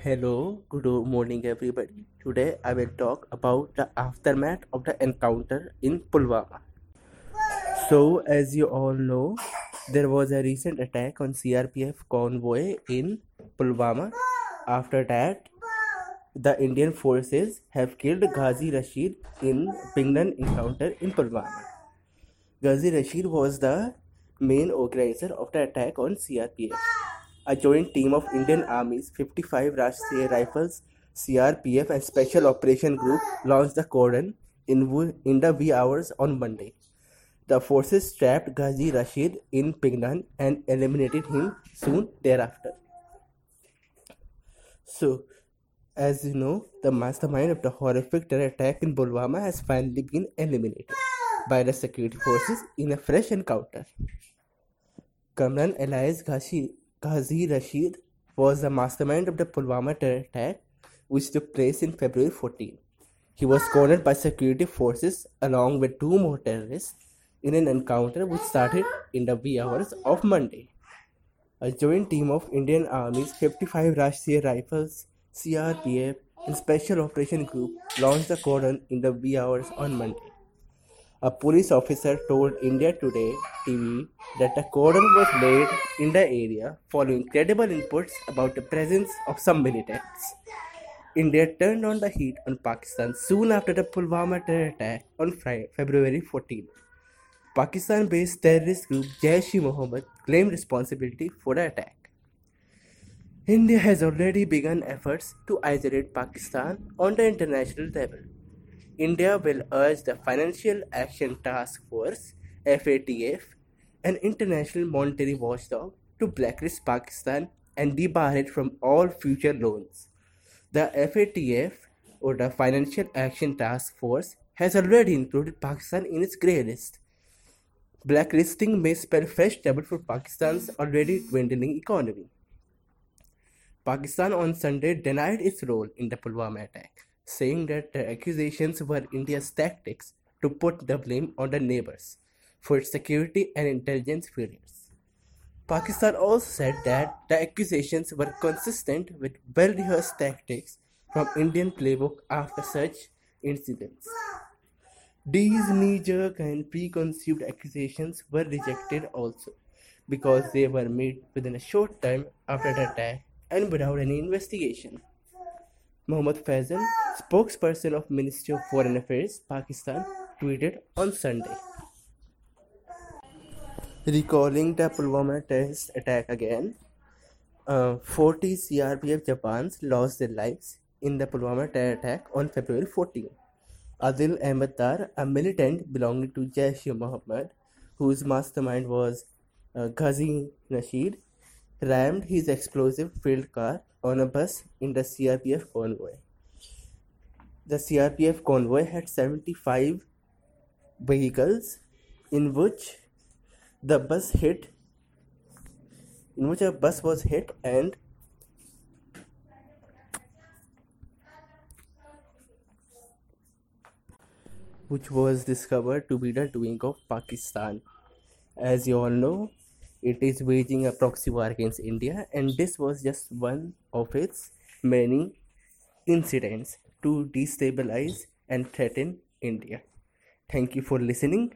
Hello, good morning, everybody. Today I will talk about the aftermath of the encounter in Pulwama. So, as you all know, there was a recent attack on CRPF convoy in Pulwama. After that, the Indian forces have killed Ghazi Rashid in Pinglan encounter in Pulwama. Ghazi Rashid was the main organizer of the attack on CRPF. A joint team of Indian Army's 55 Rashtriya Rifles, CRPF, and Special Operation Group launched the cordon in, in the wee hours on Monday. The forces trapped Ghazi Rashid in Pinglan and eliminated him soon thereafter. So, as you know, the mastermind of the horrific terror attack in Pulwama has finally been eliminated by the security forces in a fresh encounter. Kamran Elias Ghazi, Ghazi Rashid was the mastermind of the Pulwama terror attack, which took place in February 14. He was cornered by security forces along with two more terrorists in an encounter which started in the wee hours of Monday. A joint team of Indian Army's 55 Rashtriya Rifles, CRPF, and Special Operation Group launched the cordon in the wee hours on Monday. A police officer told India Today TV that a cordon was laid in the area following credible inputs about the presence of some militants. India turned on the heat on Pakistan soon after the Pulwama terror attack on Friday, February 14. Pakistan based terrorist group Jaish e Mohammed claimed responsibility for the attack. India has already begun efforts to isolate Pakistan on the international level. India will urge the Financial Action Task Force FATF, an international monetary watchdog, to blacklist Pakistan and debar it from all future loans. The FATF, or the Financial Action Task Force, has already included Pakistan in its grey list. Blacklisting may spell fresh trouble for Pakistan's already dwindling economy. Pakistan on Sunday denied its role in the Pulwama attack saying that the accusations were India's tactics to put the blame on the neighbors for its security and intelligence failures. Pakistan also said that the accusations were consistent with well rehearsed tactics from Indian playbook after such incidents. These knee jerk and preconceived accusations were rejected also because they were made within a short time after the attack and without any investigation. Mohammad Faisal, spokesperson of Ministry of Foreign Affairs, Pakistan, tweeted on Sunday. Recalling the Pulwama terrorist attack again, uh, 40 CRPF jawans lost their lives in the Pulwama terror attack on February 14. Adil Ahmed Dar, a militant belonging to Jaish-e-Mohammed, whose mastermind was uh, Ghazi Rashid, rammed his explosive filled car on a bus in the CRPF convoy. The CRPF convoy had 75 vehicles in which the bus hit in which a bus was hit and which was discovered to be the doing of Pakistan. As you all know, it is waging a proxy war against India, and this was just one of its many incidents to destabilize and threaten India. Thank you for listening.